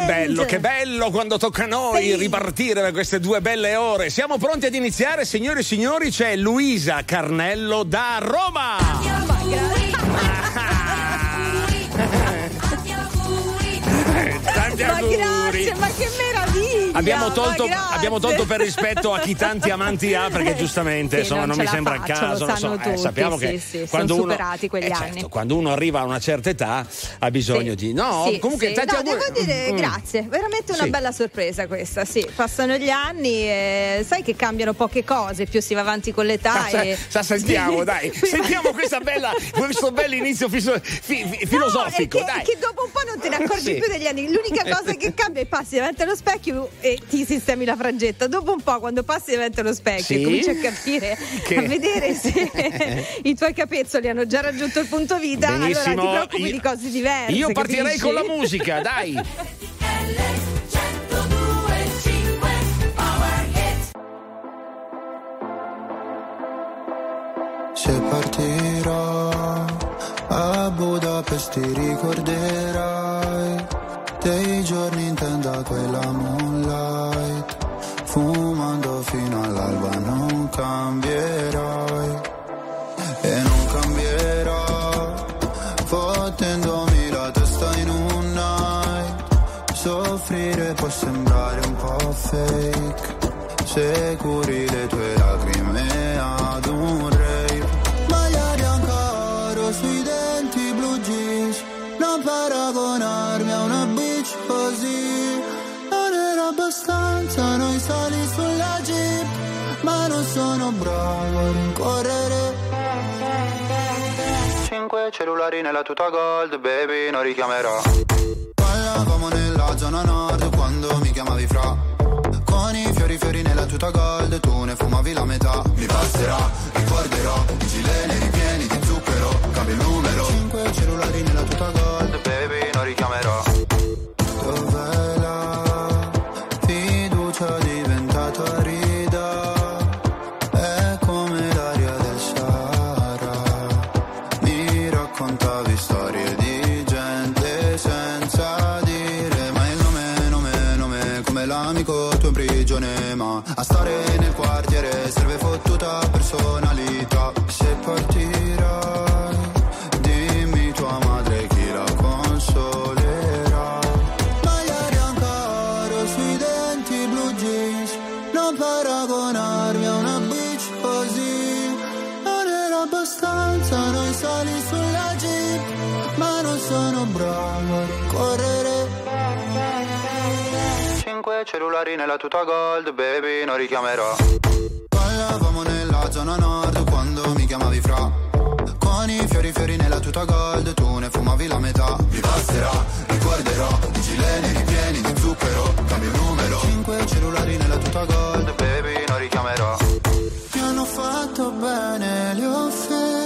che bello, che bello quando tocca a noi sì. ripartire da queste due belle ore. Siamo pronti ad iniziare, signori e signori. C'è Luisa Carnello da Roma. Tanti ma grazie, ma che meraviglia! Abbiamo tolto, abbiamo tolto, per rispetto a chi tanti amanti ha, perché giustamente sì, insomma, non, non mi sembra faccio, caso. Insomma, eh, sappiamo sì, che sì, quando sono uno, superati quegli eh, anni. Certo, quando uno arriva a una certa età ha bisogno di. No, comunque tanti no, auguri. devo dire mm. grazie, veramente una bella sorpresa questa. Sì, passano gli anni e sai che cambiano poche cose, più si va avanti con l'età. Sa, e... sa, sentiamo, dai, sentiamo questa bella, questo bel inizio fiso, fi, fi, filosofico. Che, dai. che dopo un po' non te ne accorgi più degli anni. L'unica cosa che cambia è passi davanti allo specchio e ti sistemi la frangetta. Dopo un po', quando passi davanti allo specchio, Sì? cominci a capire, Che- a vedere se i tuoi capezzoli hanno già raggiunto il punto vita. Benissimo. Allora ti preoccupi Io- di cose diverse. Io partirei capisci? con la musica, dai. Se partirò a Budapest ti ricorderai dei giorni in tenda quella moonlight. Fumando fino all'alba non cambierai. E non cambierò fottendomi la testa in un night. Soffrire può sembrare un po' fake. Se curi le tue lacrime sali sulla jeep ma non sono bravo a rincorrere. Cinque cellulari nella tuta gold baby non richiamerò. Parlavamo nella zona nord quando mi chiamavi fra. Con i fiori fiori nella tuta gold Tu ne fumavi la metà. Mi passerà, ricorderò I gileni ripieni di zucchero Cambio il numero. Cinque cellulari nella tuta gold Baby non richiamerò sono bravo a correre. Cinque cellulari nella tuta gold baby non richiamerò. Ballavamo nella zona nord quando mi chiamavi fra. Con i fiori fiori nella tuta gold tu ne fumavi la metà. Mi passerà, ricorderò I gileni ripieni di zucchero Cambio numero Cinque cellulari nella tuta gold baby non richiamerò. Mi hanno fatto bene le offese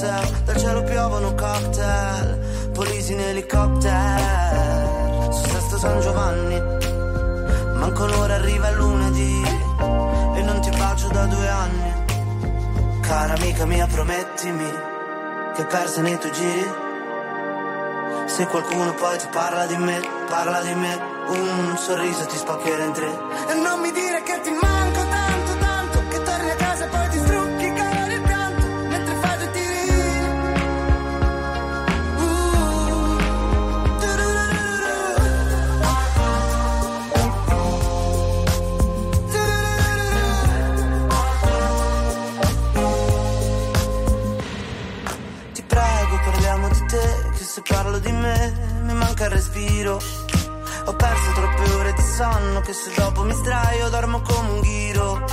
Il Colosseo Dal cielo piovono cocktail Polisi in elicottero. Su Sesto San Giovanni Manco l'ora arriva lunedì. E non ti bacio da due anni. Cara amica mia promettimi Che persa nei tuoi giri. Se qualcuno poi ti parla di me, parla di me, un sorriso ti spaccherà in tre. E non mi dire che ti manco tanto, tanto, che torni a casa respiro. Ho perso troppe ore di sonno che se dopo mi sdraio dormo come un ghiro.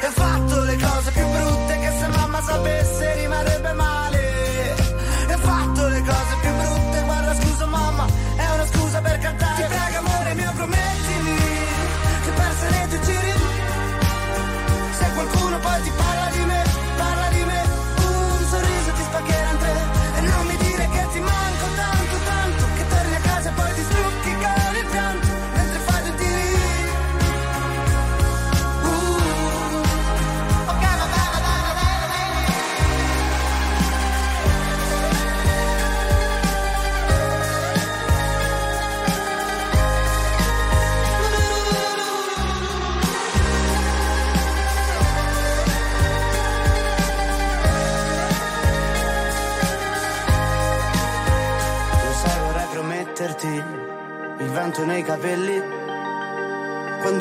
E ho fatto le cose più brutte che se mamma sapesse rimarrebbe male. E ho fatto le cose più brutte, guarda scusa mamma, è una scusa per cantare. Ti prego amore mio promettimi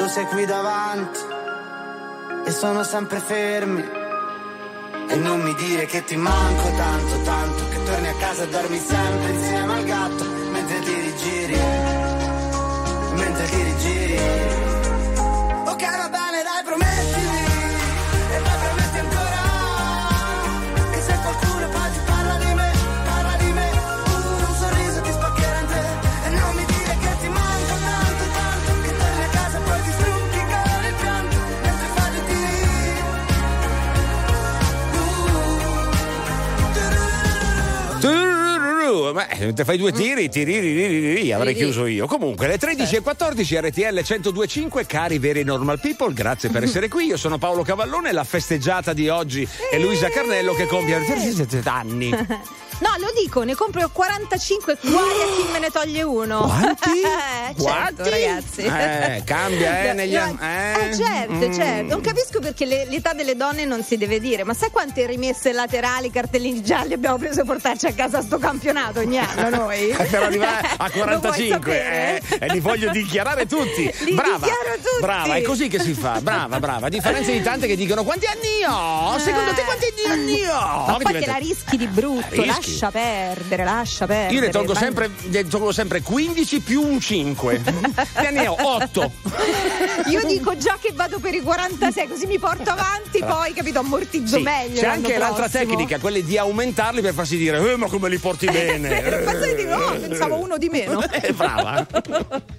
sei qui davanti e sono sempre fermi. E non mi dire che ti manco tanto, tanto, che torni a casa e dormi sempre insieme al gatto mentre ti rigiri, mentre ti rigiri. Ok, va bene, dai, promettimi, Ma eh, te fai due tiri, tiri, ri, ri, ri, ri, avrei Tiri. chiuso io. Comunque, le 13 e 14 RTL 1025, cari veri normal people, grazie per essere qui. Io sono Paolo Cavallone, la festeggiata di oggi è Luisa Carnello che compie 37 anni. No, lo dico, ne compro 45 guai a chi me ne toglie uno. Quanti? Eh, certo, Quanti? ragazzi. Eh, cambia, eh, negli anni. Eh? eh, certo, Mm. certo. Non capisco perché le- l'età delle donne non si deve dire. Ma sai quante rimesse laterali, cartellini gialli abbiamo preso a portarci a casa a sto campionato ogni anno noi? per arrivare a Lo vuoi 45 sapere? eh, e li voglio dichiarare tutti. Li brava, dichiaro tutti. brava, è così che si fa. Brava, brava. A differenza di tante che dicono quanti anni ho? Secondo te quanti anni ho? Ma poi diventa- te la rischi di brutto, rischi. Lascia perdere, lascia perdere. Io ne tolgo sempre, ne tolgo sempre 15 più un 5. Che ne ho 8. Io dico già che vado per i 46, così mi porto avanti, poi capito, ammortizzo meglio. c'è anche l'altra prossimo. tecnica, quella di aumentarli per farsi dire, eh, ma come li porti bene? Per farsi dire, oh, pensavo uno di meno. Eh, brava.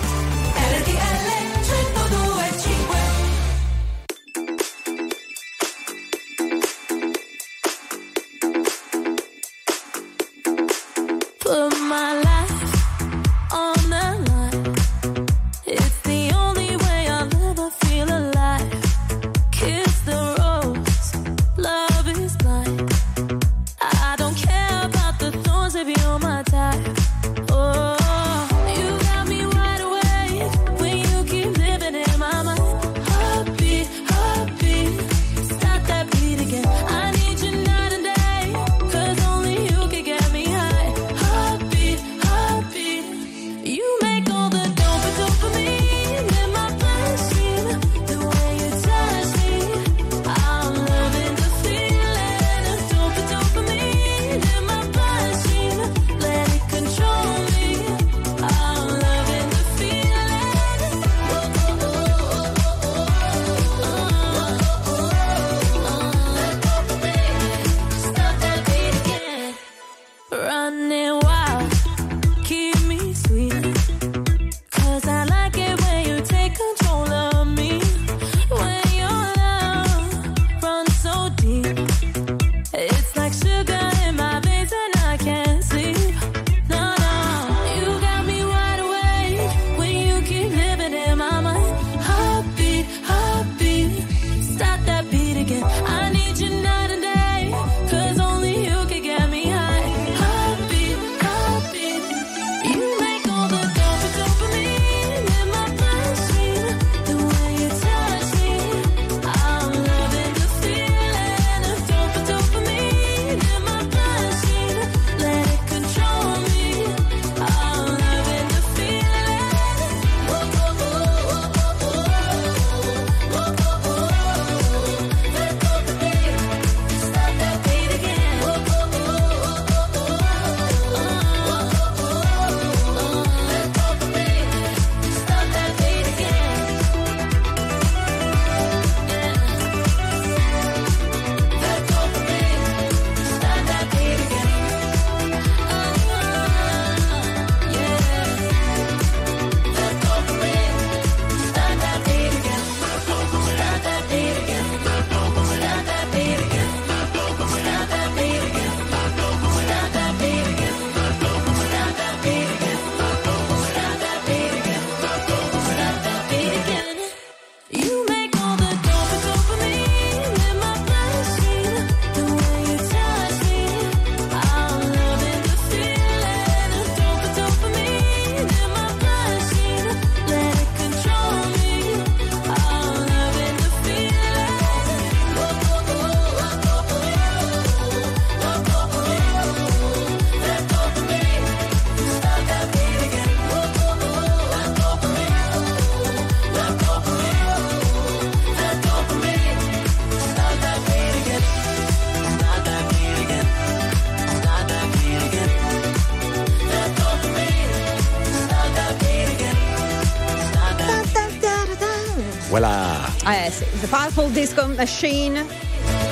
Purple Disco Machine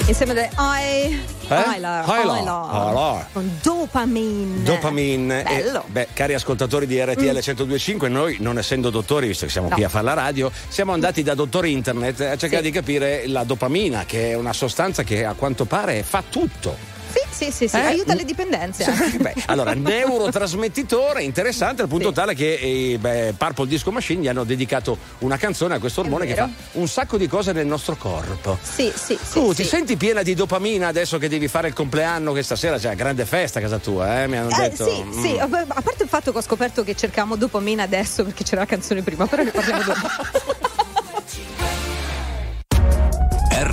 insieme alle I Eh? Hylar. Hylar. con Dopamine. Dopamine. Bello. E, beh, cari ascoltatori di RTL 1025, noi non essendo dottori, visto che siamo No. qui a fare la radio, siamo andati da dottori internet a cercare Sì. di capire la dopamina, che è una sostanza che a quanto pare fa tutto. Sì, sì, sì, Eh? aiuta le dipendenze. Beh, allora, neurotrasmettitore interessante al punto Sì. tale che i beh, Purple Disco Machine gli hanno dedicato una canzone a questo ormone che fa un sacco di cose nel nostro corpo. Sì, sì, sì. Tu sì. ti senti piena di dopamina adesso che devi fare il compleanno che stasera c'è grande festa a casa tua, eh? Mi hanno Eh, detto. sì, mm. sì, a a parte il fatto che ho scoperto che cercavamo dopamina adesso perché c'era la canzone prima, però ne parliamo dopo.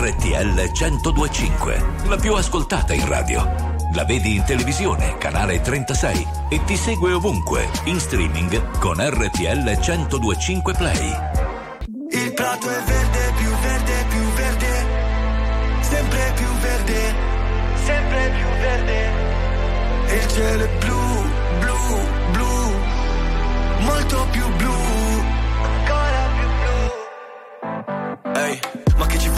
RTL 1025, la più ascoltata in radio. La vedi in televisione, canale 36 e ti segue ovunque, in streaming con RTL 1025 Play. Il prato è verde, più verde, più verde. Sempre più verde, sempre più verde. Il cielo è blu,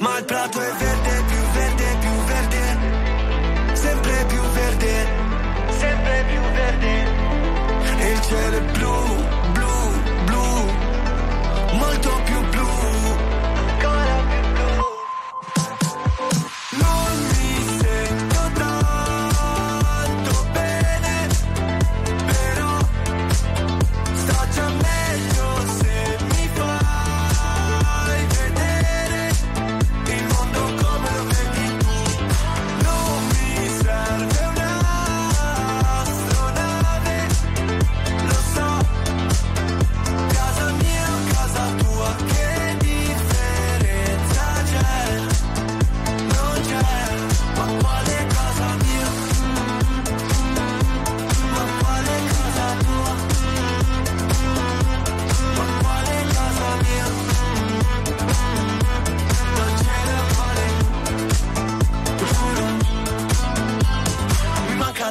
ma il prato è verde,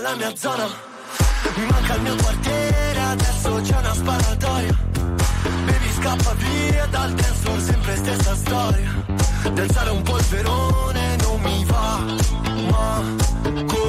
la mia zona, mi manca il mio quartiere, adesso c'è una sparatoria. Baby scappa via dal dance floor, sempre stessa storia. Danzare un polverone non mi va, ma come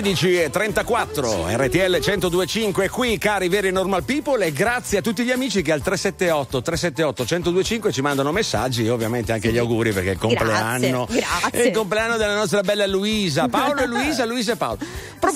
13.34 RTL 1025 qui cari veri normal people e grazie a tutti gli amici che al 378 378 1025 ci mandano messaggi e ovviamente anche gli auguri perché è il compleanno. Grazie, grazie. è il compleanno della nostra bella Luisa Paolo e Luisa Luisa e Paolo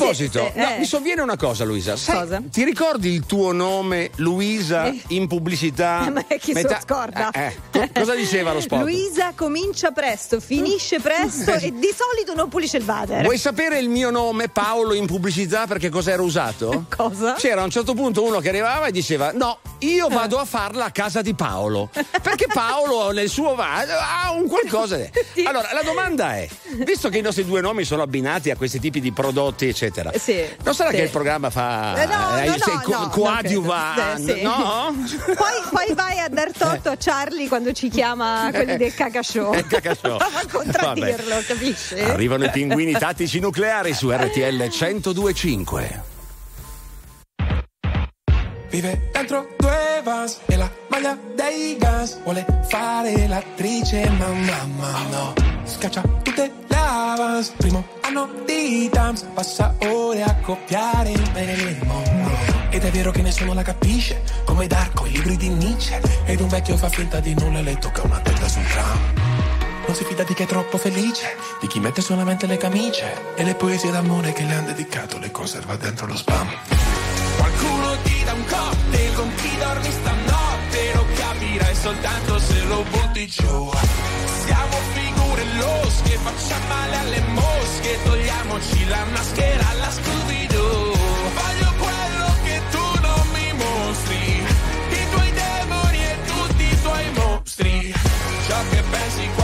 proposito sì, no, eh. mi sovviene una cosa Luisa Sai, Cosa? ti ricordi il tuo nome Luisa Eh. in pubblicità Ma chi lo scorda? Eh, eh, co- cosa diceva lo spot? Luisa comincia presto, finisce presto e di solito non pulisce il water. Vuoi sapere il mio nome Paolo in pubblicità perché cosa era usato? Cosa? C'era a un certo punto uno che arrivava e diceva: No, io vado a farla a casa di Paolo. Perché Paolo nel suo va ha un qualcosa. Allora, la domanda è: visto che i nostri due nomi sono abbinati a questi tipi di prodotti, eccetera, Sì, non sarà sì. che il programma fa. Eh, no, eh, no, se no, co- no, coadiuva? Eh, sì. No? Poi, poi vai a dar torto a Charlie quando ci chiama quelli del cacashow. Eh, cacashow. Prova a contraddirlo, capisci? Arrivano i pinguini tattici nucleari su RTL 1025. Vive dentro due vans e la maglia dei gas Vuole fare l'attrice ma mamma no Scaccia tutte le avance Primo anno di dance Passa ore a copiare il Marilyn Monroe Ed è vero che nessuno la capisce Come Darko, i libri di Nietzsche. Ed un vecchio fa finta di nulla e le tocca una testa sul tram. Non si fida di chi è troppo felice, di chi mette solamente le camicie. E le poesie d'amore che le han dedicato le conserva dentro lo spam. Qualcuno ti dà un cocktail con chi dormi stanotte? Lo capirai soltanto se lo butti giù. Siamo figure losche, facciamo male alle mosche Togliamoci la maschera alla Scooby-Doo. Voglio quello che tu non mi mostri I tuoi demoni e tutti i tuoi mostri. Ciò che pensi quando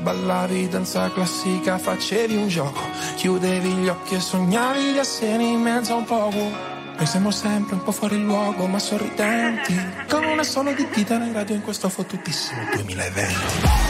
ballavi danza classica facevi un gioco Chiudevi gli occhi e sognavi di essere in mezzo a un poco. Noi siamo sempre un po' fuori luogo ma sorridenti Con una sola di dita in radio in questo fottutissimo 2020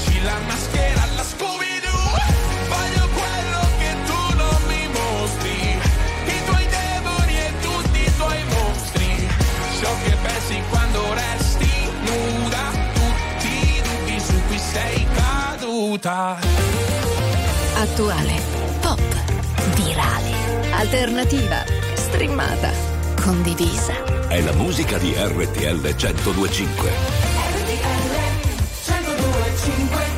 Togliamoci la maschera alla Scooby-Doo Voglio quello che tu non mi mostri. I tuoi demoni e tutti i tuoi mostri. Ciò che pensi quando resti nuda. Tutti i dubbi su cui sei caduta. Attuale, pop, virale, alternativa, streamata, condivisa. È la musica di RTL 1025. RTL 102.5请回。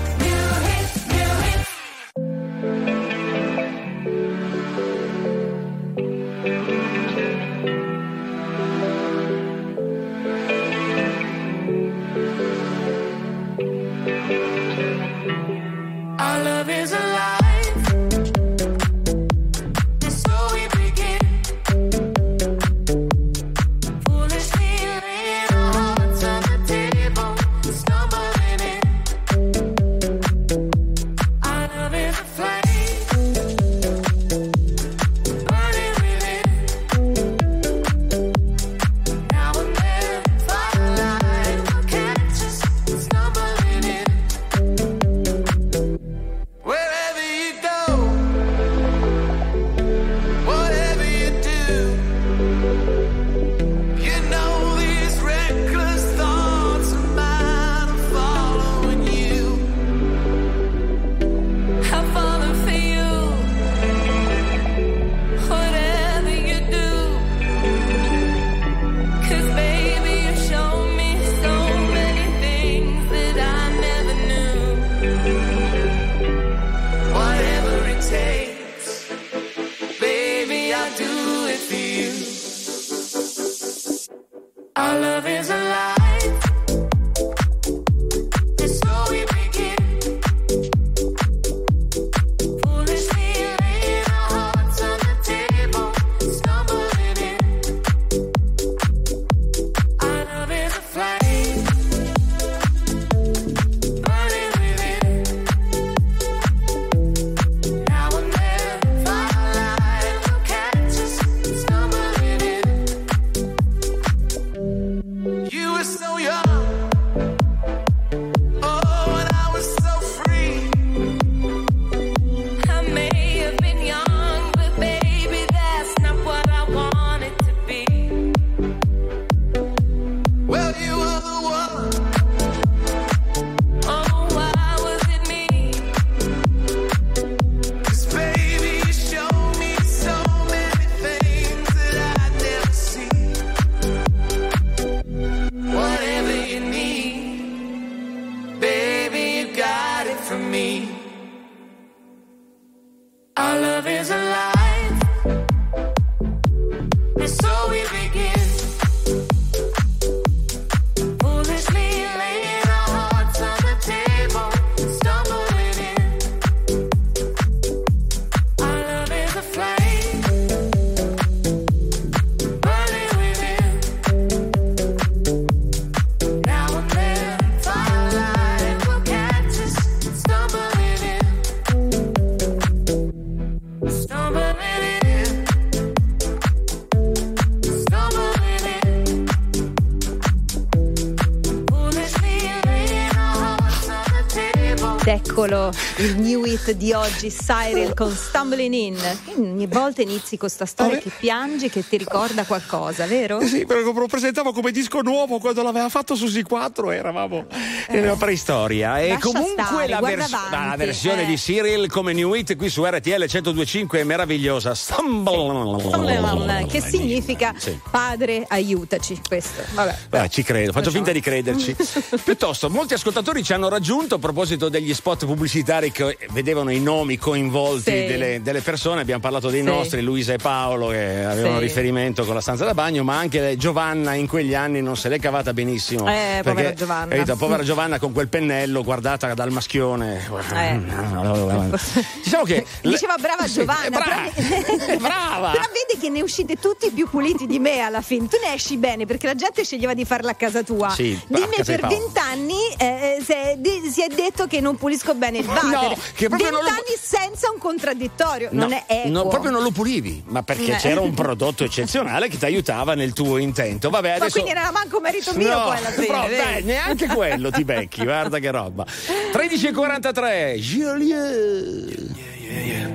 Eccolo il new hit di oggi, Cyril con Stumbling In. Ogni volta inizi con sta storia che piangi, che ti ricorda qualcosa, vero? Eh Sì, perché lo presentavo come disco nuovo quando l'aveva fatto su C4, eravamo nella preistoria. E Eh. Lascia comunque stare, la, vers- la versione eh. di Cyril come new hit qui su RTL 1025 è meravigliosa. Stumble. Che significa Sì. padre aiutaci questo. Vabbè. Beh, ci credo, faccio finta di crederci. Piuttosto, molti ascoltatori ci hanno raggiunto a proposito degli spot pubblicitari che vedevano i nomi coinvolti Sì. delle, delle persone. Abbiamo parlato dei Sì. nostri, Luisa e Paolo, che avevano Sì. riferimento con la stanza da bagno, ma anche Giovanna in quegli anni non se l'è cavata benissimo. Eh, povera perché, Giovanna. capito, povera Giovanna con quel pennello guardata dal maschione. Eh. Diciamo che. Diceva brava Giovanna. È brava. però- brava. Però vedi che ne uscite tutti più puliti di me alla fine. Tu ne esci bene perché la gente sceglieva di farla a casa tua. Sì, di me per vent'anni eh, di- si è detto che non pulisco bene il water. che proprio non lo- senza un contraddittorio. No, non è equo. no, proprio non lo pulivi, ma perché Eh. c'era un prodotto eccezionale che ti aiutava nel tuo intento. Vabbè, Ma adesso. quindi era manco merito mio No, poi alla fine. però, dai, neanche quello ti becchi, guarda che roba. 13.43, Julien.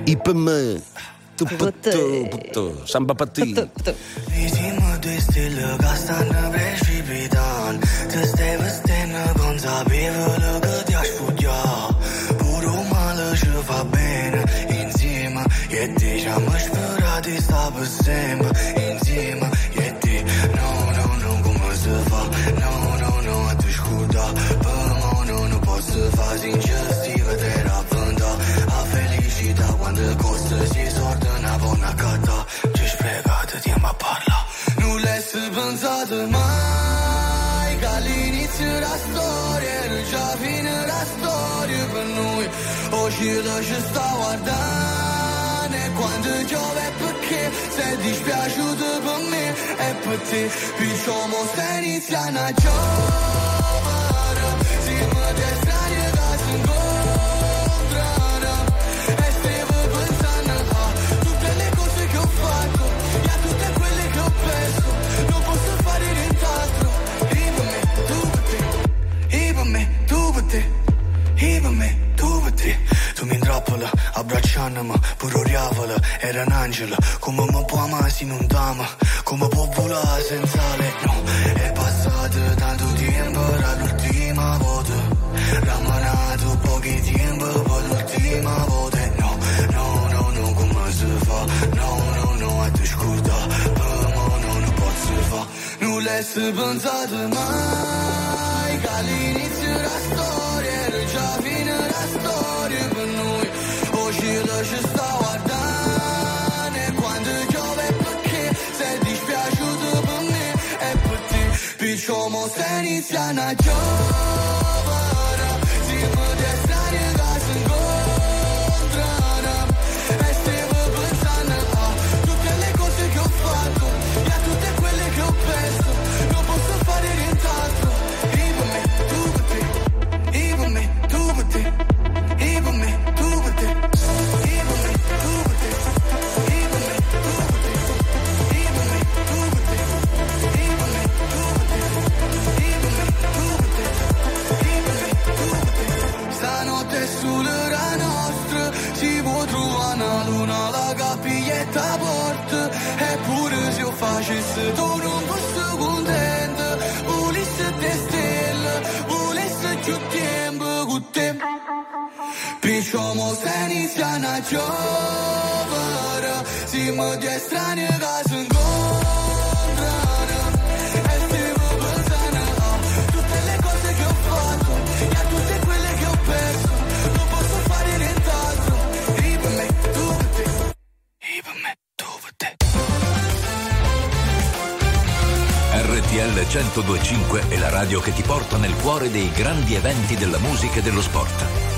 IPM. Tu putto, putto, samba patti. Visimo due stelle che stanno precipitando Ti stai vestendo consapevole che ti 不怎么硬气嘛，也得 no no no 不么自发 no no no 对胡打，不 no no no 不自发，心就是一个在那碰到，阿非利息打完的故事，细说的那不那个的，只是别个的天马怕了，努力是本咋的嘛？咖喱你吃那 storia，你咖啡那 storia 不 noi，我吃的是萨瓦达，那管的叫外不。è dispiaciuto per me e per te. Qui siamo se inizia una giovane Siamo estranei da si incontrano E stavo pensando a tutte le cose che ho fatto E a tutte quelle che ho perso Non posso fare nient'altro. E per me, tu per te. E per me, tu per te. E per me metri Tu mi intrappola, abbracciandomi, puro riavola Era un angelo, come mi può amare se non t'ama Come può volare senza le no È passato tanto tempo dall'ultima volta Ramanato pochi tempo per l'ultima volta No, no, no, no, come si fa? No, no, no, a te scorda Per me non posso fare. Nulla è spensato mai Somos Ceniciana, yo. giovara Si mă destrane ca sunt contrară Este eh mă tutte le cose che ho fatto E tutte quelle che ho perso Non posso fare nient'altro. RTL 1025 è la radio che ti porta nel cuore dei grandi eventi della musica e dello sport.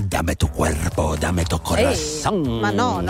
Dame tu cuerpo, dame tu corazón.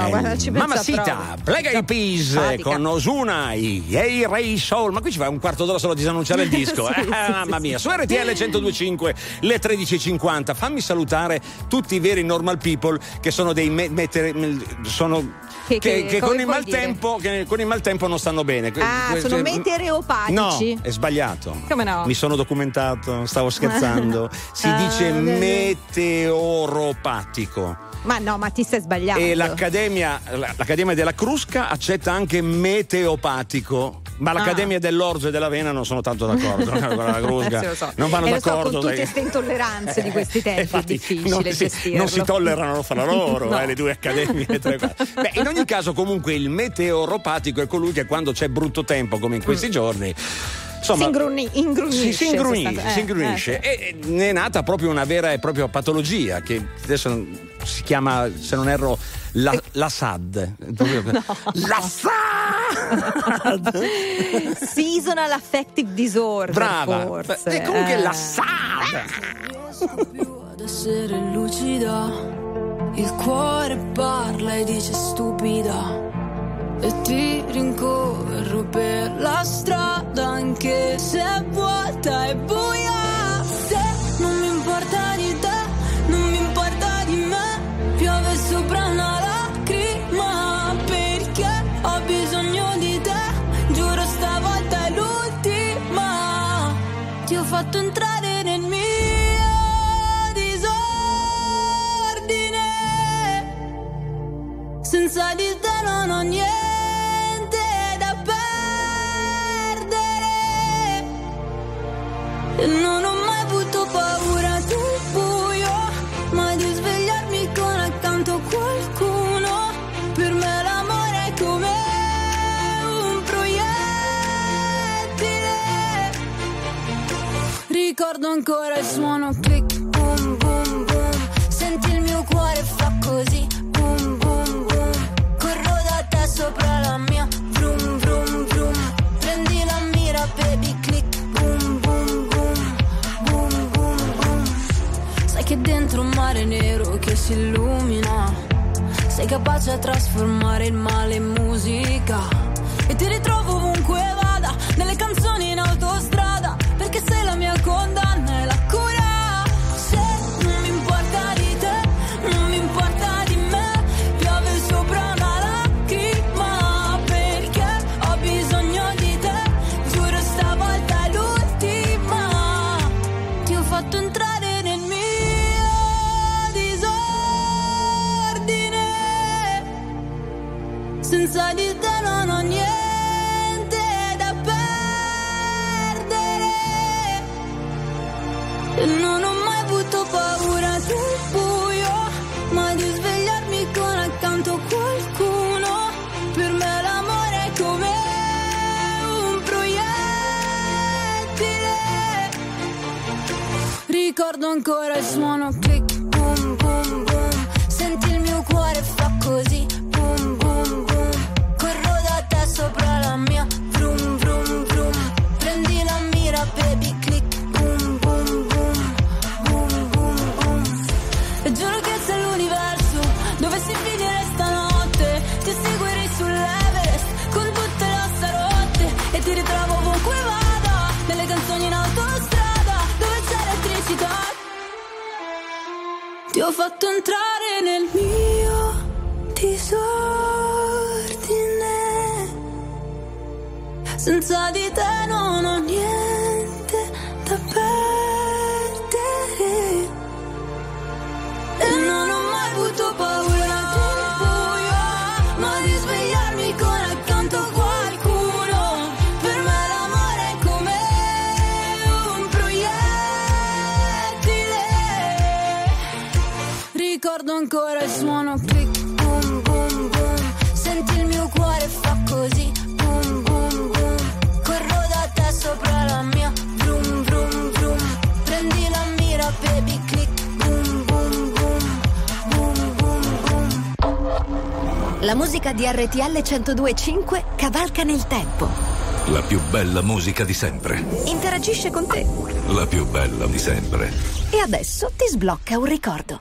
No, guarda, ci pensa Mamacita, proprio. Black Eyed Peas Simpatica. con Osuna, i Hey Ray Soul. Ma qui ci fai un quarto d'ora solo a disannunciare il disco. Sì, eh, sì, mamma mia, su RTL 1025, le 13.50. Fammi salutare tutti i veri normal people che sono dei me- mettere- sono Che- che, che- con maltempo che con il maltempo non stanno bene. Ah, Que- sono meteoropatici. No, è sbagliato. Come no? Mi sono documentato, stavo scherzando. Si Ah, dice meteoropatico. Ma no, ma ti stai sbagliando. E l'Accademia, l'Accademia della Crusca accetta anche meteopatico. Ma l'Accademia dell'Orzo e della Vena non sono tanto d'accordo. con la Crusca. So. Non vanno E lo so, d'accordo. con tutte queste intolleranze di questi tempi Infatti, è difficile non si, non si tollerano fra loro No. eh, le due accademie. Beh, in ogni caso, comunque, il meteoropatico è colui che quando c'è brutto tempo, come in questi giorni. Insomma, si ingruni- ingrunisce. si, si ingrunisce, si Eh, ingrunisce. eh, e e ne è nata proprio una vera e propria patologia che adesso si chiama, se non erro, la, la SAD. Proprio- La SAD! Seasonal affective disorder. Brava! Forse. E comunque Eh. la SAD! ad essere lucida. Il cuore parla e dice stupida. E ti rincorro per la strada anche se è vuota e buia. Se non mi importa di te, non mi importa di me. Piove sopra una lacrima perché ho bisogno di te. Giuro stavolta è l'ultima. Ti ho fatto entrare nel mio. Senza di te non ho niente non ho mai avuto paura del buio, mai di svegliarmi con accanto qualcuno. Per me l'amore è come un proiettile. Ricordo ancora il suono click, boom, boom, boom. Senti il mio cuore fa così, boom, boom, boom. Corro da te sopra la dentro un mare nero che si illumina, sei capace a trasformare il male in musica. E ti ritrovo ovunque non ho mai avuto paura del buio, ma di svegliarmi con accanto qualcuno. Per me l'amore è come un proiettile. Ricordo ancora il suono click, ho fatto entrare nel mio disordine. Senza di te non ho suono click, boom, boom, boom. Senti il mio cuore fa così, boom, boom, boom. Corro da te sopra la mia, vroom, vroom, vroom. Prendi la mira, baby, click, boom, boom, boom. Boom, boom, boom. La musica di RTL 1025 cavalca nel tempo. La più bella musica di sempre. Interagisce con te. La più bella di sempre. E adesso ti sblocca un ricordo.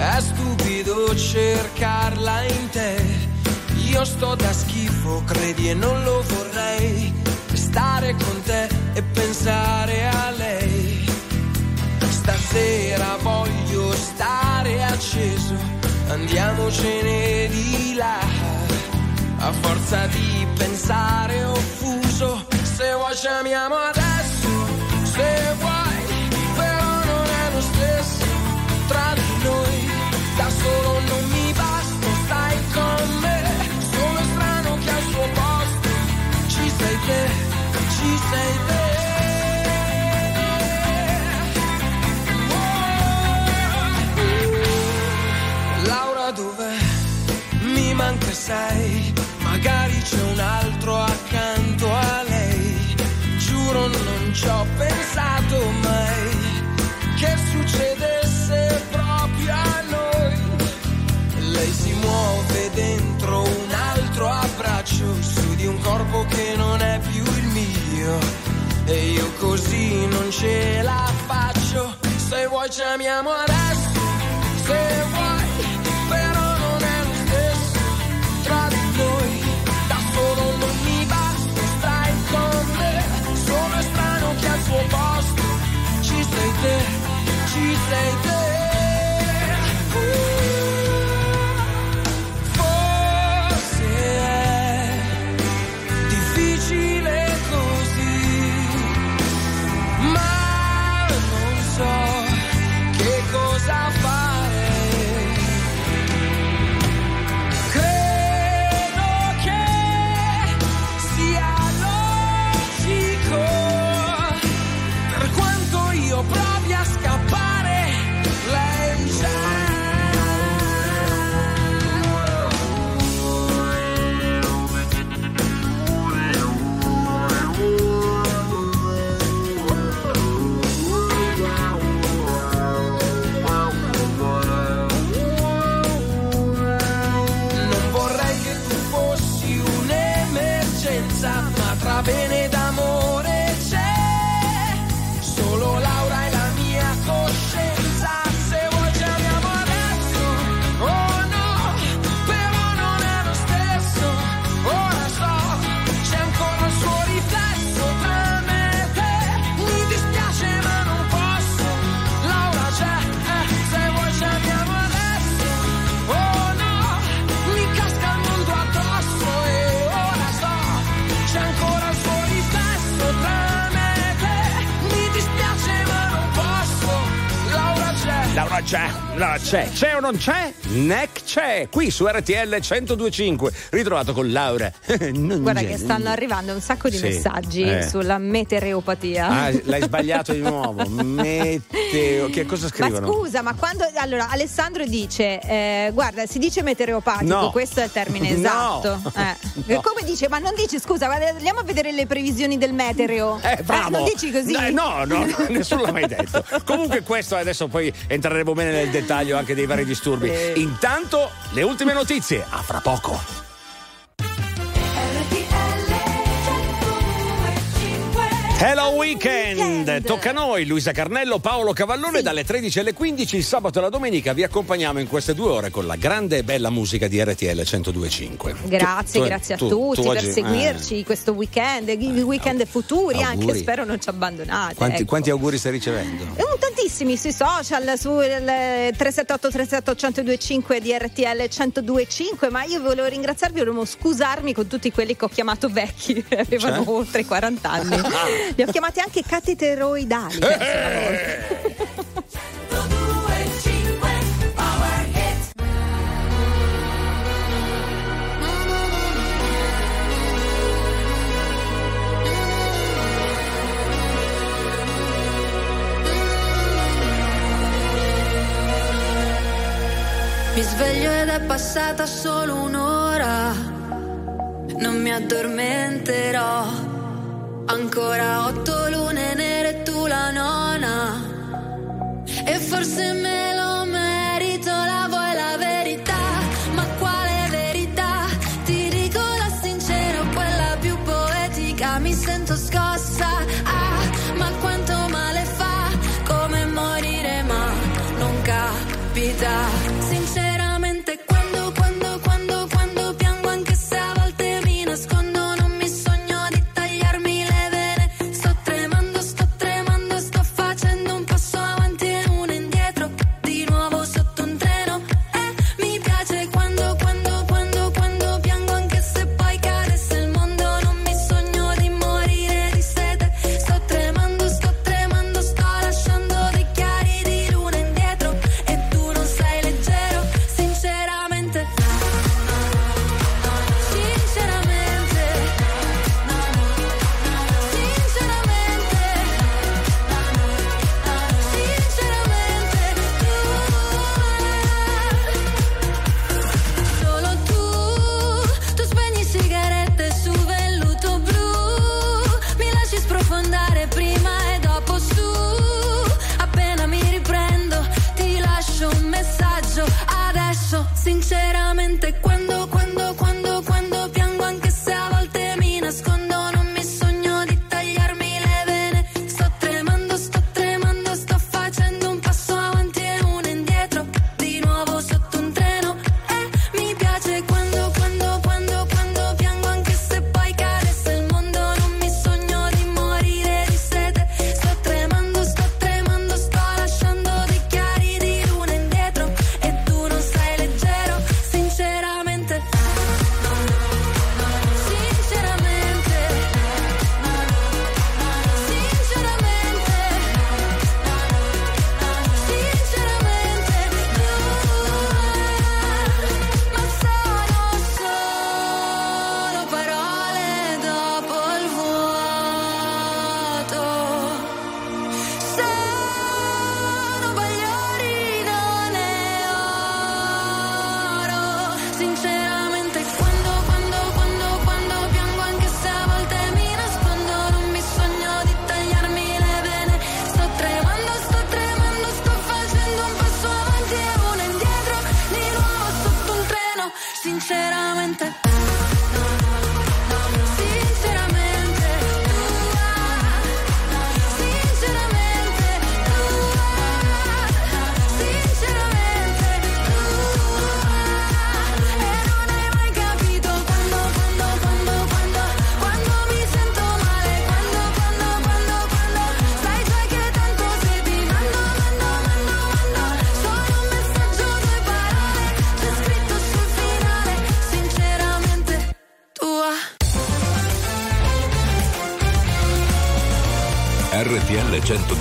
è stupido cercarla in te. Io sto da schifo, credi e non lo vorrei. Stare con te e pensare a lei. Stasera voglio stare acceso, andiamocene di là. A forza di pensare offuso, se vuoi ci amiamo adesso, se vuoi, solo non mi basta, stai con me. Sono strano che al suo posto ci sei te, ci sei te. Laura dov'è? Mi manca sei, magari c'è un altro accanto a lei. Giuro non ci ho pensato mai corpo che non è più il mio. E io così non ce la faccio. Se vuoi ci amiamo adesso, se vuoi, però non è lo stesso tra di noi. Da solo non mi basta, stai con me. Sono strano che al suo posto ci sei te, ci sei te. C'è. C'è o non c'è? Neck c'è. Qui su RTL 1025. Ritrovato con Laura. Guarda che stanno arrivando un sacco di Sì, messaggi eh. sulla metereopatia. Ah, l'hai sbagliato di nuovo. Meteo. Che cosa Ma scrivono? scusa, ma quando allora Alessandro dice eh, guarda, si dice meteoropatico, No. questo è il termine No. esatto. Eh. No. Come dice? Ma non dici scusa, andiamo a vedere le previsioni del metereo. Eh, bravo. non dici così? Eh, no, no, no, nessuno l'ha mai detto. Comunque questo adesso poi entreremo bene nel dettaglio anche dei vari disturbi. Intanto le ultime notizie, a fra poco. Hello Weekend! Tocca a noi, Luisa Carnello, Paolo Cavallone, dalle 13 alle 15 il sabato e la domenica vi accompagniamo in queste due ore con la grande e bella musica di RTL 1025. Grazie, Tu- tu- grazie a tu- tutti tu per oggi- eh. seguirci questo weekend, i weekend futuri anche, auguri. spero non ci abbandonate. Quanti, ecco. quanti auguri stai ricevendo? Eh, un tantissimi sui social, su 378 378 1025 di RTL 1025, ma io volevo ringraziarvi, volevo scusarmi con tutti quelli che ho chiamato vecchi, avevano Cioè? oltre i 40 anni. Li ho chiamati anche cateteroidali. Eh, volta. Mi sveglio ed è passata solo un'ora. Non mi addormenterò. Ancora otto lune nere e tu la nona. E forse me lo merito,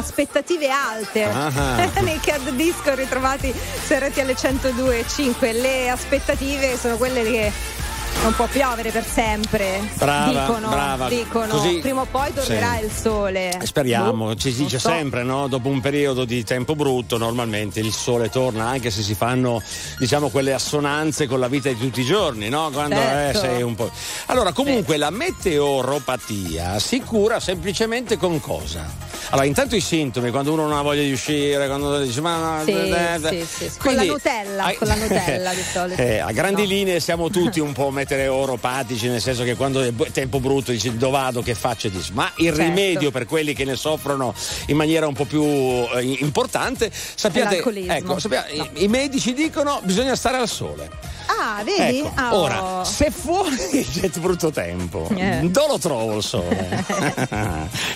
Aspettative alte Ah. nei CAD Disco ritrovati su RTL 102.5 le aspettative sono quelle che non può piovere per sempre Brava, dicono, brava. dicono Così- prima o poi tornerà Sì. il sole Speriamo, Boh, ci si dice so. sempre, no? Dopo un periodo di tempo brutto, normalmente il sole torna, anche se si fanno, diciamo, quelle assonanze con la vita di tutti i giorni, no? Quando Certo. eh, sei un po'. Allora, comunque la meteoropatia si cura semplicemente con cosa? Allora, intanto i sintomi, quando uno non ha voglia di uscire, quando dice ma no, Sì, eh, sì, sì, sì. Con la Nutella, ai- con la Nutella di solito. Eh, a grandi No. linee siamo tutti un po' meteoropatici, nel senso che quando è tempo brutto dici dove vado, che faccio dici, ma il Certo. rimedio per quelli che ne soffrono in maniera un po' più eh, importante, sappiate, ecco, sappiate, i, i medici dicono bisogna stare al sole. ah vedi Ecco, Ah, oh. ora, se fuori c'è brutto tempo, Eh. dove lo trovo il sole?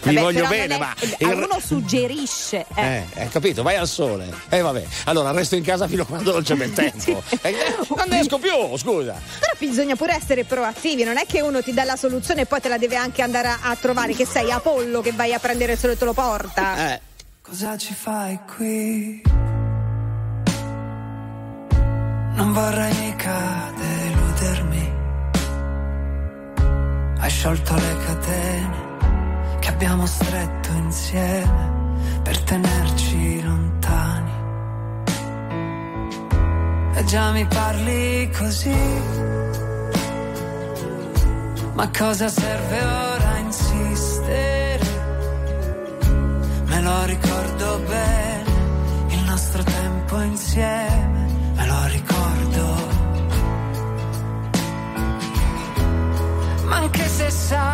Mi Vabbè, voglio bene, è- ma a il- uno suggerisce eh. eh, hai capito? Vai al sole. E eh, vabbè. Allora resto in casa fino a quando non c'è bel tempo. Eh, non ne esco più, scusa. Però bisogna pure essere proattivi, non è che uno ti dà la soluzione e poi te la deve anche andare a, a trovare, che sei Apollo che vai a prendere il sole e te lo porta. Eh. Cosa ci fai qui? Non vorrei mica deludermi. Hai sciolto le catene che abbiamo stretto insieme per tenerci lontani. E già mi parli così, ma cosa serve ora insistere? Me lo ricordo bene, il nostro tempo insieme, me lo ricordo. Ma anche se sai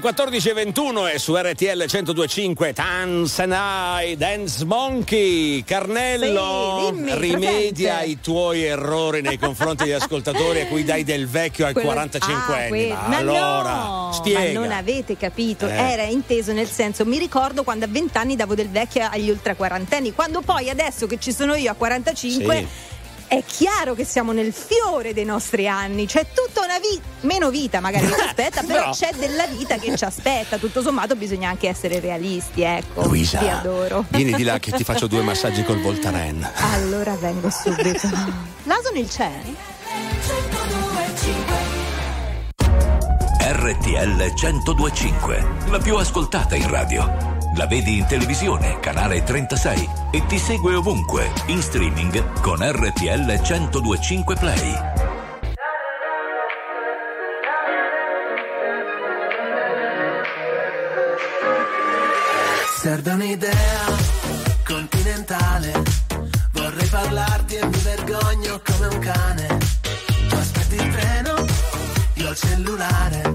Le 14.21 e su RTL 1025 Tanzanai Dance Monkey Carnello Sì, dimmi, rimedia presente. i tuoi errori nei confronti degli ascoltatori a cui dai del vecchio ai Quello- 45 Ah, anni. Ma allora, no, spiega. Ma non avete capito, Eh. era inteso nel senso, mi ricordo quando a 20 anni davo del vecchio agli ultra quarantenni, quando poi adesso che ci sono io a 45 Sì. È chiaro che siamo nel fiore dei nostri anni, c'è tutta una vita, meno vita magari che ci aspetta, però No. c'è della vita che ci aspetta, tutto sommato bisogna anche essere realisti, ecco. Luisa, Ti adoro. vieni di là che ti faccio due massaggi col Voltaren. Allora vengo subito. Naso nel cielo? RTL 1025, la più ascoltata in radio. La vedi in televisione, canale 36 e ti segue ovunque, in streaming con RTL 1025 Play. Serve un'idea continentale. Vorrei parlarti e mi vergogno come un cane. Tu aspetti il treno, io il cellulare.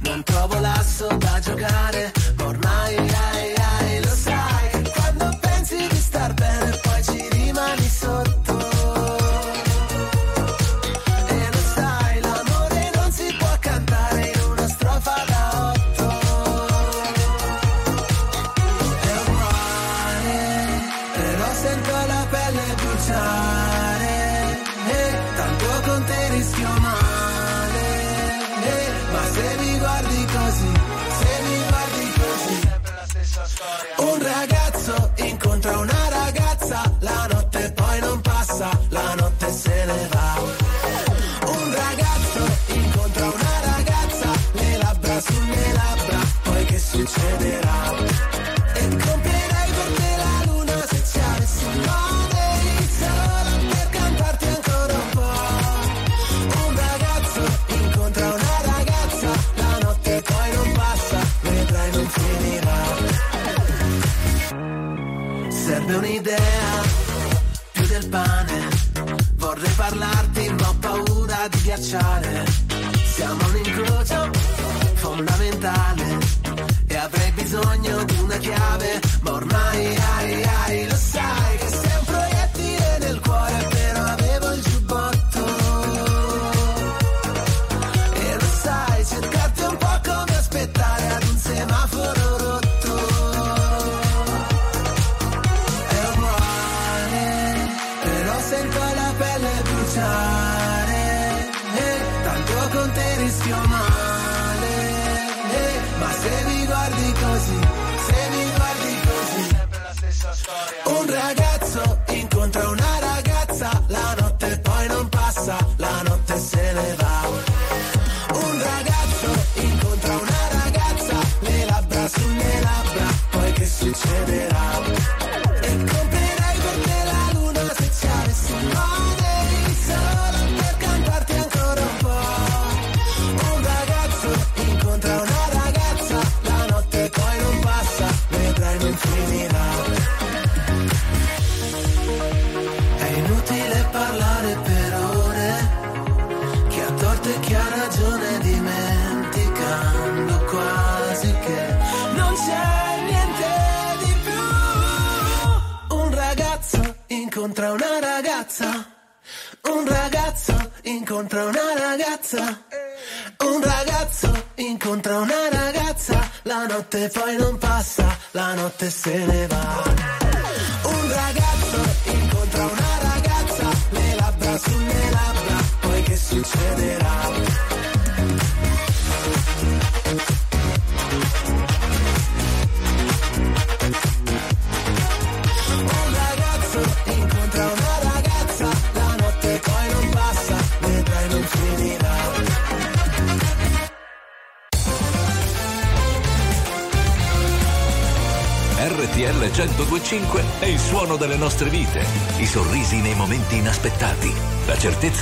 Non trovo l'asso da giocare, ma ormai paura sexo contra una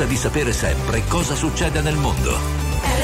di sapere sempre cosa succede nel mondo.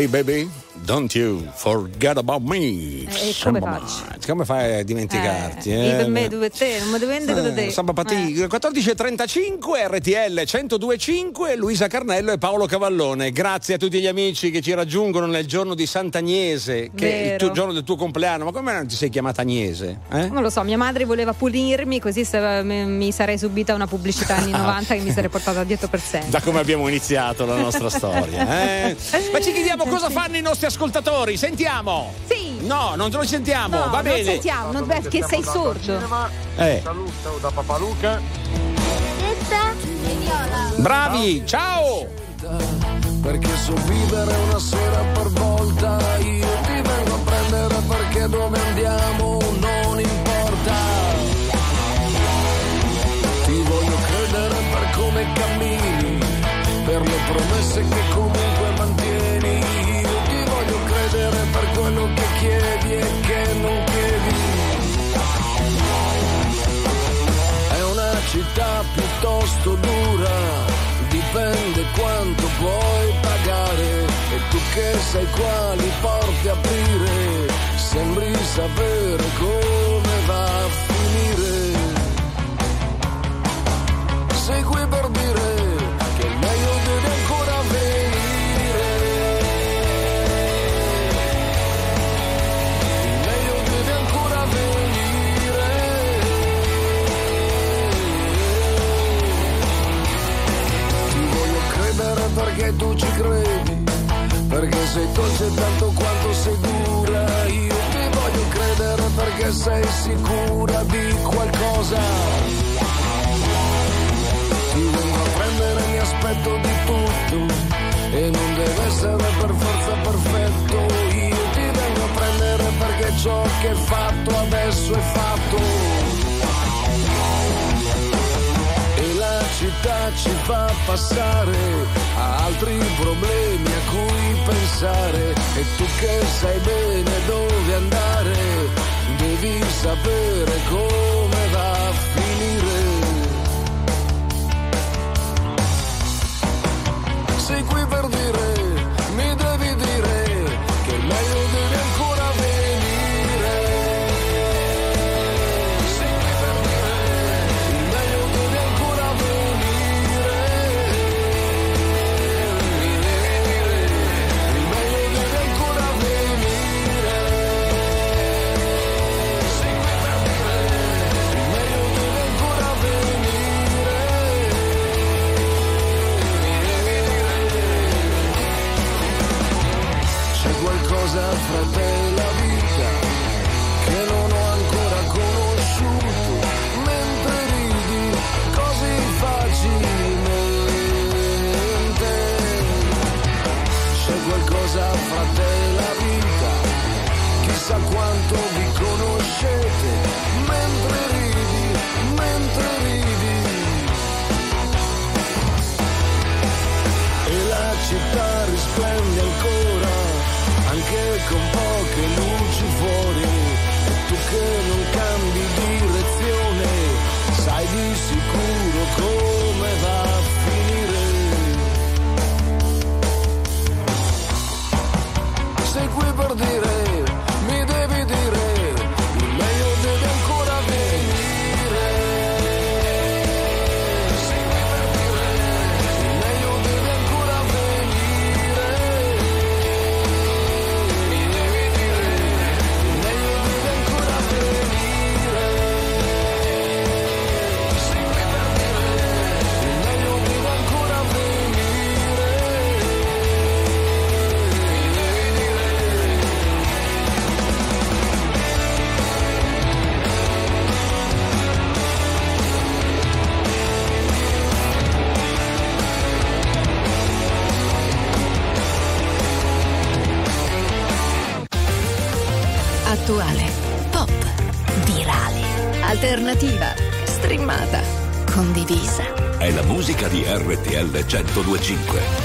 Hey baby, don't you forget about me. E come? Come fai a dimenticarti? Io eh? per me, due te, non mi vendere da te. Eh, Samba Patì, Eh. 14.35 RTL 1025 Luisa Carnello e Paolo Cavallone. Grazie a tutti gli amici che ci raggiungono nel giorno di Sant'Agnese, che è il tuo Vero. giorno del tuo compleanno. Ma come non ti sei chiamata Agnese? Eh? Non lo so, mia madre voleva pulirmi, così se- mi mi sarei subita una pubblicità anni 90 che mi sarei portata dietro per sempre. Da come abbiamo iniziato la nostra storia. eh? Ma ci chiediamo cosa fanno i nostri ascoltatori. Sentiamo! Sì! No, non te lo sentiamo, No, va non bene. sentiamo, non, perché sei sordo. Cinema, eh. Saluto oh, da Papa Luca. Tetta. Bravi, ciao. Perché so vivere una sera per volta, io ti vengo a prendere perché dove andiamo non importa. Ti voglio credere per come cammini, per le promesse che comunque mantieni Ti voglio credere per quello che chiedi e che non città piuttosto dura, dipende quanto puoi pagare. E tu che sai quali porte aprire, sembri sapere come tu ci credi, perché sei dolce tanto quanto sei dura, io ti voglio credere perché sei sicura di qualcosa. Ti vengo a prendere, mi aspetto di tutto, e non deve essere per forza perfetto, io ti vengo a prendere perché ciò che è fatto adesso è fatto. città ci fa passare a altri problemi a cui pensare. E tu che sai bene dove andare devi sapere come va a finire. Sei qui per dire 1025.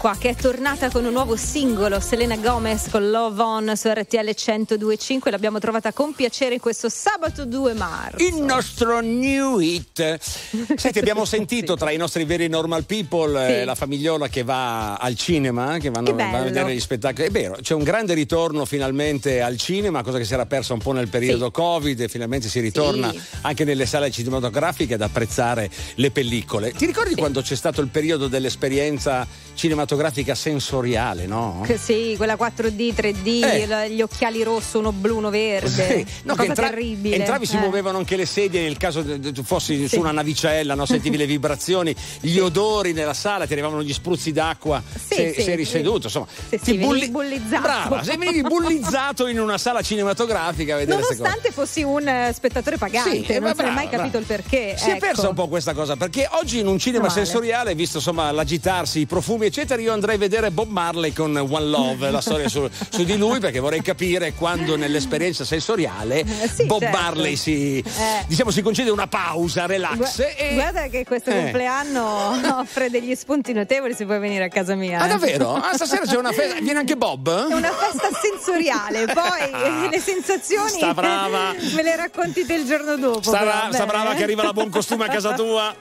Qua, che è tornata con un nuovo singolo, Selena Gomez con Love On su RTL 1025. L'abbiamo trovata con piacere questo sabato 2 marzo. Il nostro new hit. Senti, abbiamo sentito tra i nostri veri normal people eh, Sì. la famigliola che va al cinema, che vanno, Che vanno a vedere gli spettacoli. È vero, c'è un grande ritorno finalmente al cinema, cosa che si era persa un po' nel periodo Covid, e finalmente si ritorna Sì. anche nelle sale cinematografiche ad apprezzare le pellicole. Ti ricordi quando c'è stato il periodo dell'esperienza cinematografica sensoriale, no? Che sì, quella 4D, 3D, Eh. gli occhiali rosso, uno blu, uno verde. Sì, no, cosa entra- terribile. entravi si Eh. muovevano anche le sedie nel caso tu fossi Sì. su una navicella, no? sentivi le vibrazioni, gli odori nella sala, ti arrivavano gli spruzzi d'acqua se, sì, se eri sì. seduto, insomma. Sì, ti sì, venivi bullizzato. Brava, se venivi bullizzato in una sala cinematografica a vedere. Nonostante fossi un eh, spettatore pagante, Sì, eh, non è mai brava, capito il perché. Si è ecco. persa un po' questa cosa perché oggi in un cinema Male. sensoriale, visto insomma l'agitarsi, i profumi, eccetera, io andrei a vedere Bob Marley con One Love, la storia su, su di lui, perché vorrei capire quando nell'esperienza sensoriale sì, Bob certo. Marley si, Eh. diciamo, si concede una pausa, relax. E... Guarda che questo Eh. compleanno offre degli spunti notevoli se vuoi venire a casa mia. Ah, eh. davvero? Ah, stasera c'è una festa. Viene anche Bob? È una festa sensoriale, poi Ah. le sensazioni Sta brava. me le racconti te il giorno dopo. Sta, però, sta brava che arriva la buon costume a casa tua.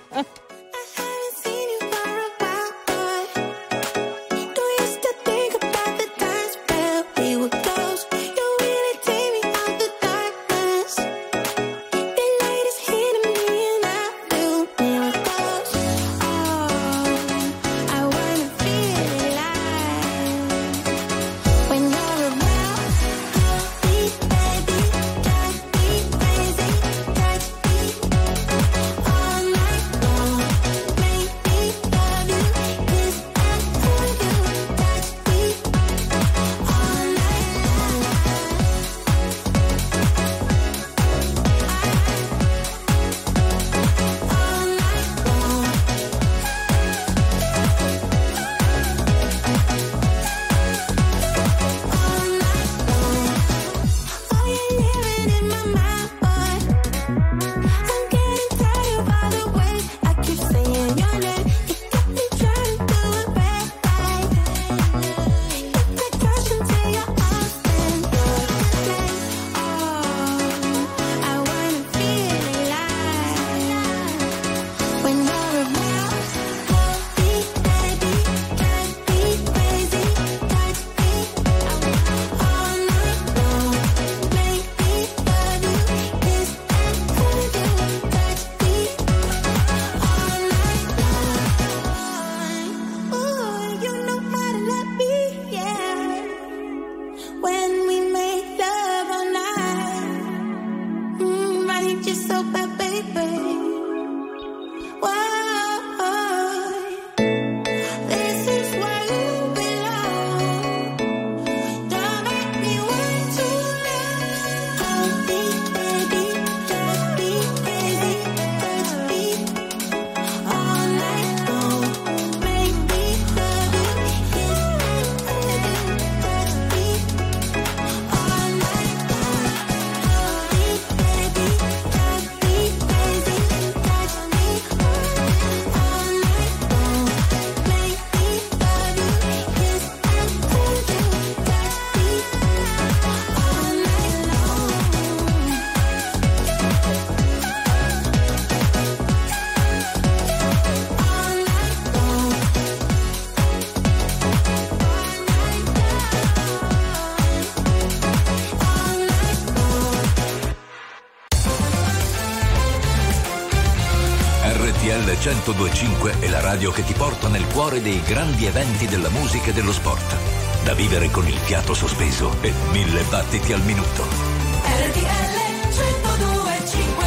RTL 1025 è la radio che ti porta nel cuore dei grandi eventi della musica e dello sport. Da vivere con il fiato sospeso e mille battiti al minuto. RTL 1025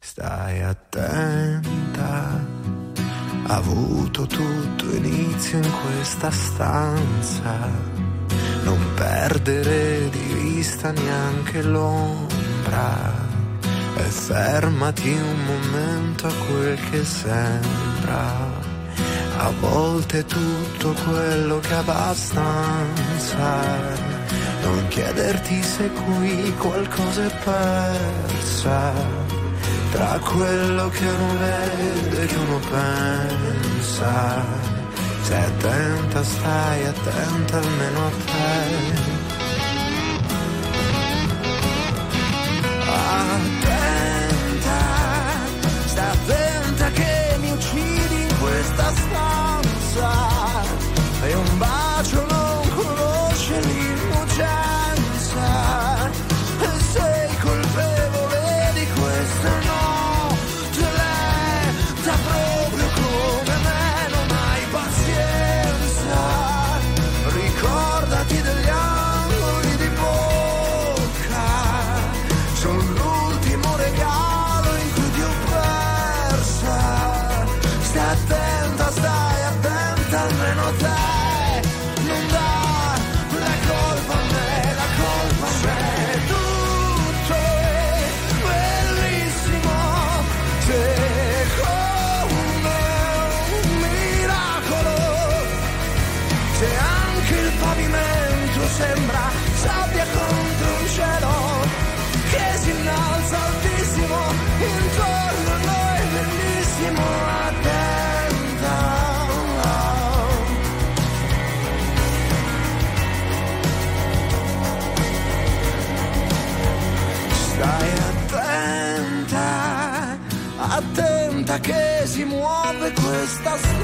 Stai attenta, ha avuto tutto inizio in questa stanza. Non perdere di vista neanche l'ombra. E fermati un momento a quel che sembra. A volte tutto quello che abbastanza. Non chiederti se qui qualcosa è persa tra quello che uno vede e che uno pensa. Stai attenta, stai attenta almeno a te. Attenta, uccidi questa stanza. E un bacio si muove questa stanza.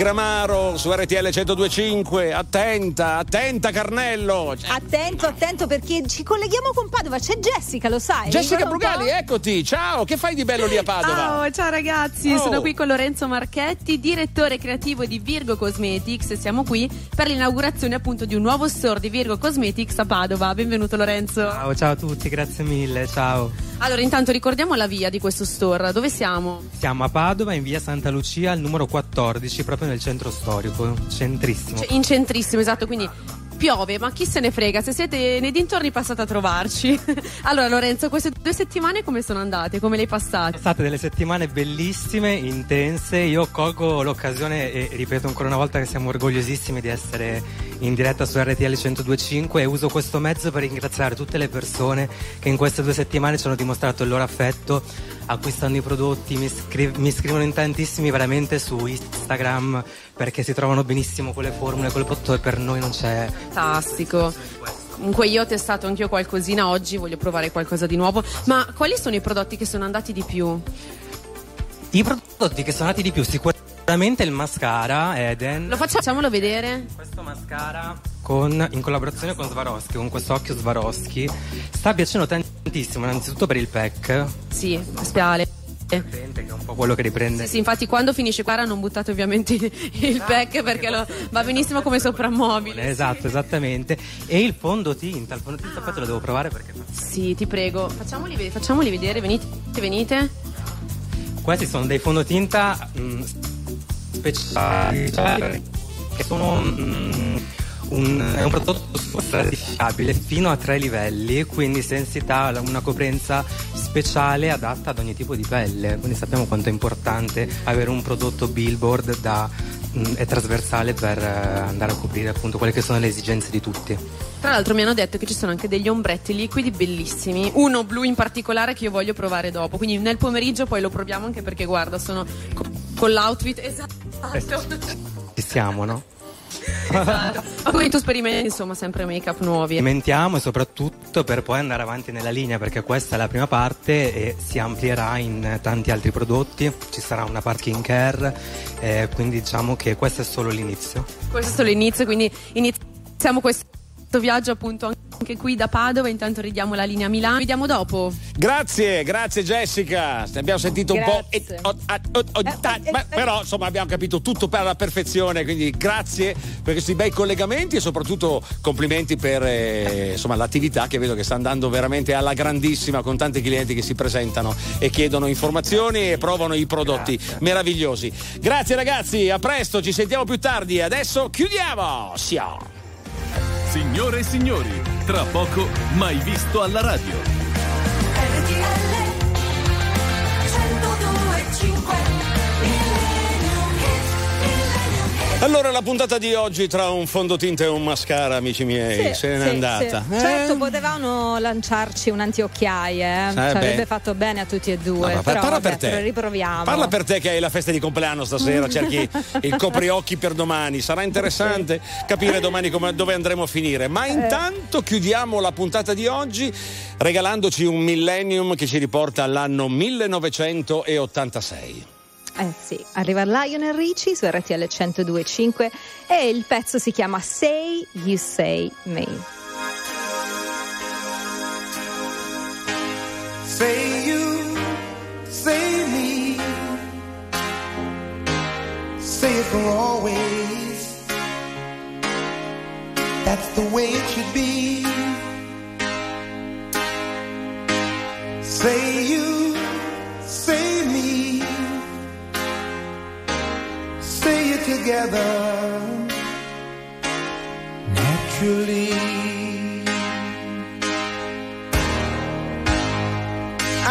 Attenta. Su RTL 1025, attenta, attenta Carnello. Attento, attento perché ci colleghiamo con Padova. C'è Jessica, lo sai? Jessica Brugali, eccoti, ciao, che fai di bello lì a Padova? Ciao, ciao ragazzi, Oh. sono qui con Lorenzo Marchetti, direttore creativo di Virgo Cosmetics. Siamo qui per l'inaugurazione appunto di un nuovo store di Virgo Cosmetics a Padova. Benvenuto Lorenzo. Ciao, ciao a tutti, grazie mille, ciao. Allora, intanto ricordiamo la via di questo store. Dove siamo? Siamo a Padova, in via Santa Lucia, al numero 14, proprio nel centro storico, centrissimo. Cioè, in centrissimo, esatto, quindi piove, ma chi se ne frega, se siete nei dintorni passate a trovarci. allora Lorenzo, queste due settimane come sono andate? Come le hai passate? Sono state delle settimane bellissime, intense. Io colgo l'occasione e ripeto ancora una volta che siamo orgogliosissimi di essere in diretta su RTL 1025 e uso questo mezzo per ringraziare tutte le persone che in queste due settimane ci hanno dimostrato il loro affetto acquistando i prodotti, mi, scri- mi scrivono in tantissimi veramente su Instagram perché si trovano benissimo con le formule, con il prodotto e per noi non c'è Fantastico. Comunque io ho testato anch'io qualcosina oggi, voglio provare qualcosa di nuovo. Ma quali sono i prodotti che sono andati di più? I prodotti che sono andati di più sicuramente il mascara Eden Lo facciamolo vedere? Questo mascara con, in collaborazione con Swarovski, con questo occhio Swarovski, sta piacendo tantissimo, innanzitutto per il pack. Sì, spiale. Che è un po' quello che riprende. Sì, sì, infatti quando finisce qua non buttate ovviamente il pack perché lo- va benissimo come soprammobile. Esatto, esattamente. E il fondotinta, il fondotinta poi te lo devo provare perché Sì, ti prego, facciamoli, facciamoli vedere, venite, venite. questi sono dei fondotinta mh, speciali cioè, che sono mm, un, è un prodotto stratificabile fino a tre livelli, quindi sensità, una coprenza speciale adatta ad ogni tipo di pelle. Quindi sappiamo quanto è importante avere un prodotto billboard da, mh, è trasversale per eh, andare a coprire appunto quelle che sono le esigenze di tutti. Tra l'altro mi hanno detto che ci sono anche degli ombretti liquidi bellissimi, uno blu in particolare che io voglio provare dopo, quindi nel pomeriggio poi lo proviamo anche perché guarda, sono co- con l'outfit esatto. Ci siamo, no? Esatto. Quindi tu sperimenti insomma sempre make-up nuovi. Sperimentiamo e soprattutto per poi andare avanti nella linea perché questa è la prima parte e si amplierà in tanti altri prodotti, ci sarà una part skin care, eh, quindi diciamo che questo è solo l'inizio. Questo è solo l'inizio, quindi iniziamo questo viaggio appunto anche qui da Padova, intanto ridiamo la linea Milano, vediamo dopo. Grazie, grazie Jessica. Ne abbiamo sentito un po'. e- o- a- o- o- ta- ma- però insomma abbiamo capito tutto per la perfezione. Quindi grazie per questi bei collegamenti e soprattutto complimenti per eh, insomma, l'attività che vedo che sta andando veramente alla grandissima con tanti clienti che si presentano e chiedono informazioni e provano i prodotti meravigliosi. Grazie ragazzi, a presto, ci sentiamo più tardi. Adesso chiudiamo. Ciao. Signore e signori, tra poco mai visto alla radio. Allora la puntata di oggi tra un fondotinta e un mascara, amici miei, Sì, se n'è sì, andata. sì. Eh? Certo, potevano lanciarci un antiocchiaie, eh. Ci avrebbe fatto bene a tutti e due. No, però parla vabbè, per te. riproviamo. Parla per te che hai la festa di compleanno stasera, cerchi il copriocchi per domani. Sarà interessante capire domani come- dove andremo a finire. Ma Eh. intanto chiudiamo la puntata di oggi regalandoci un millennium che ci riporta all'anno 1986. Eh sì, arriva Lionel Richie su RTL 1025 e il pezzo si chiama Say You Say Me. Say you, say me, say it for always. That's the way it should be. Say you, together naturally.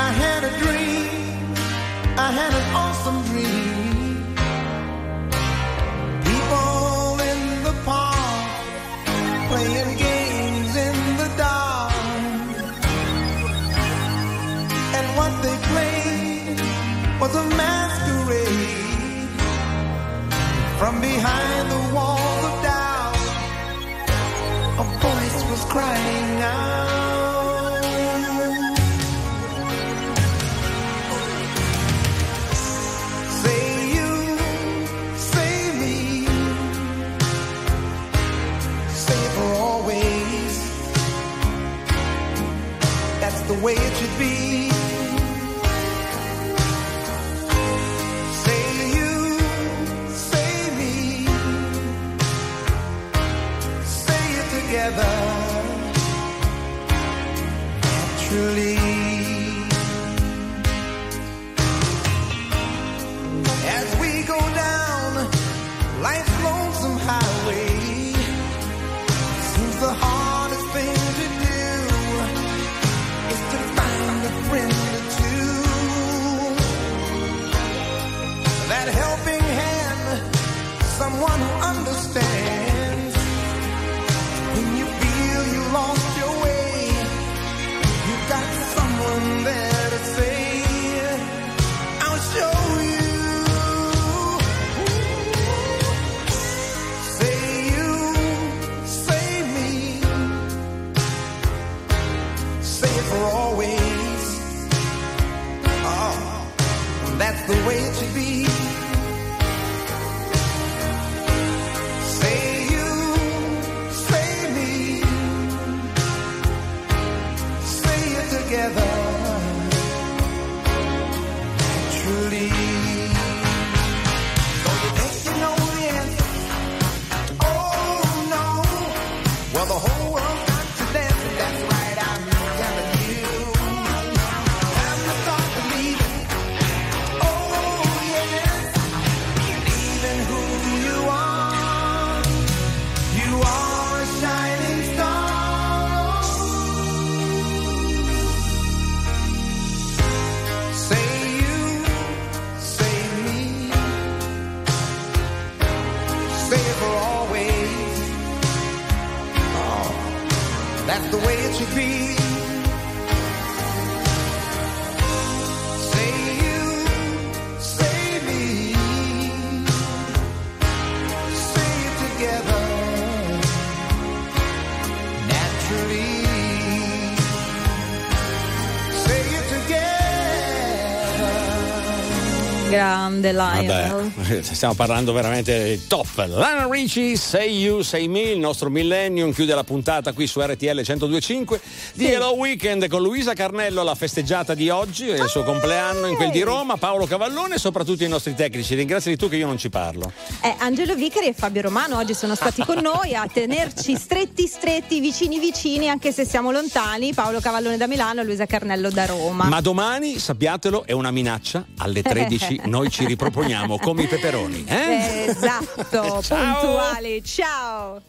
I had a dream, I had an awesome dream. People in the park playing games in the dark. And what they played was a masquerade. From behind the walls of doubt, a voice was crying out. Say you, say me, it for always. That's the way it should be. Lionel. Vabbè, stiamo parlando veramente top. Lana Ricci, Say You, Say Me, il nostro Millennium chiude la puntata qui su RTL 1025 di Hello Weekend con Luisa Carnello, la festeggiata di oggi, il suo compleanno in quel di Roma, Paolo Cavallone e soprattutto i nostri tecnici. Ringrazio di tu che io non ci parlo. Eh, Angelo Vicari e Fabio Romano oggi sono stati con noi a tenerci stretti stretti, vicini vicini, anche se siamo lontani. Paolo Cavallone da Milano e Luisa Carnello da Roma. Ma domani, sappiatelo, è una minaccia. Alle 13 noi ci riproponiamo come i peperoni. Eh? Esatto, Ciao. puntuali. Ciao.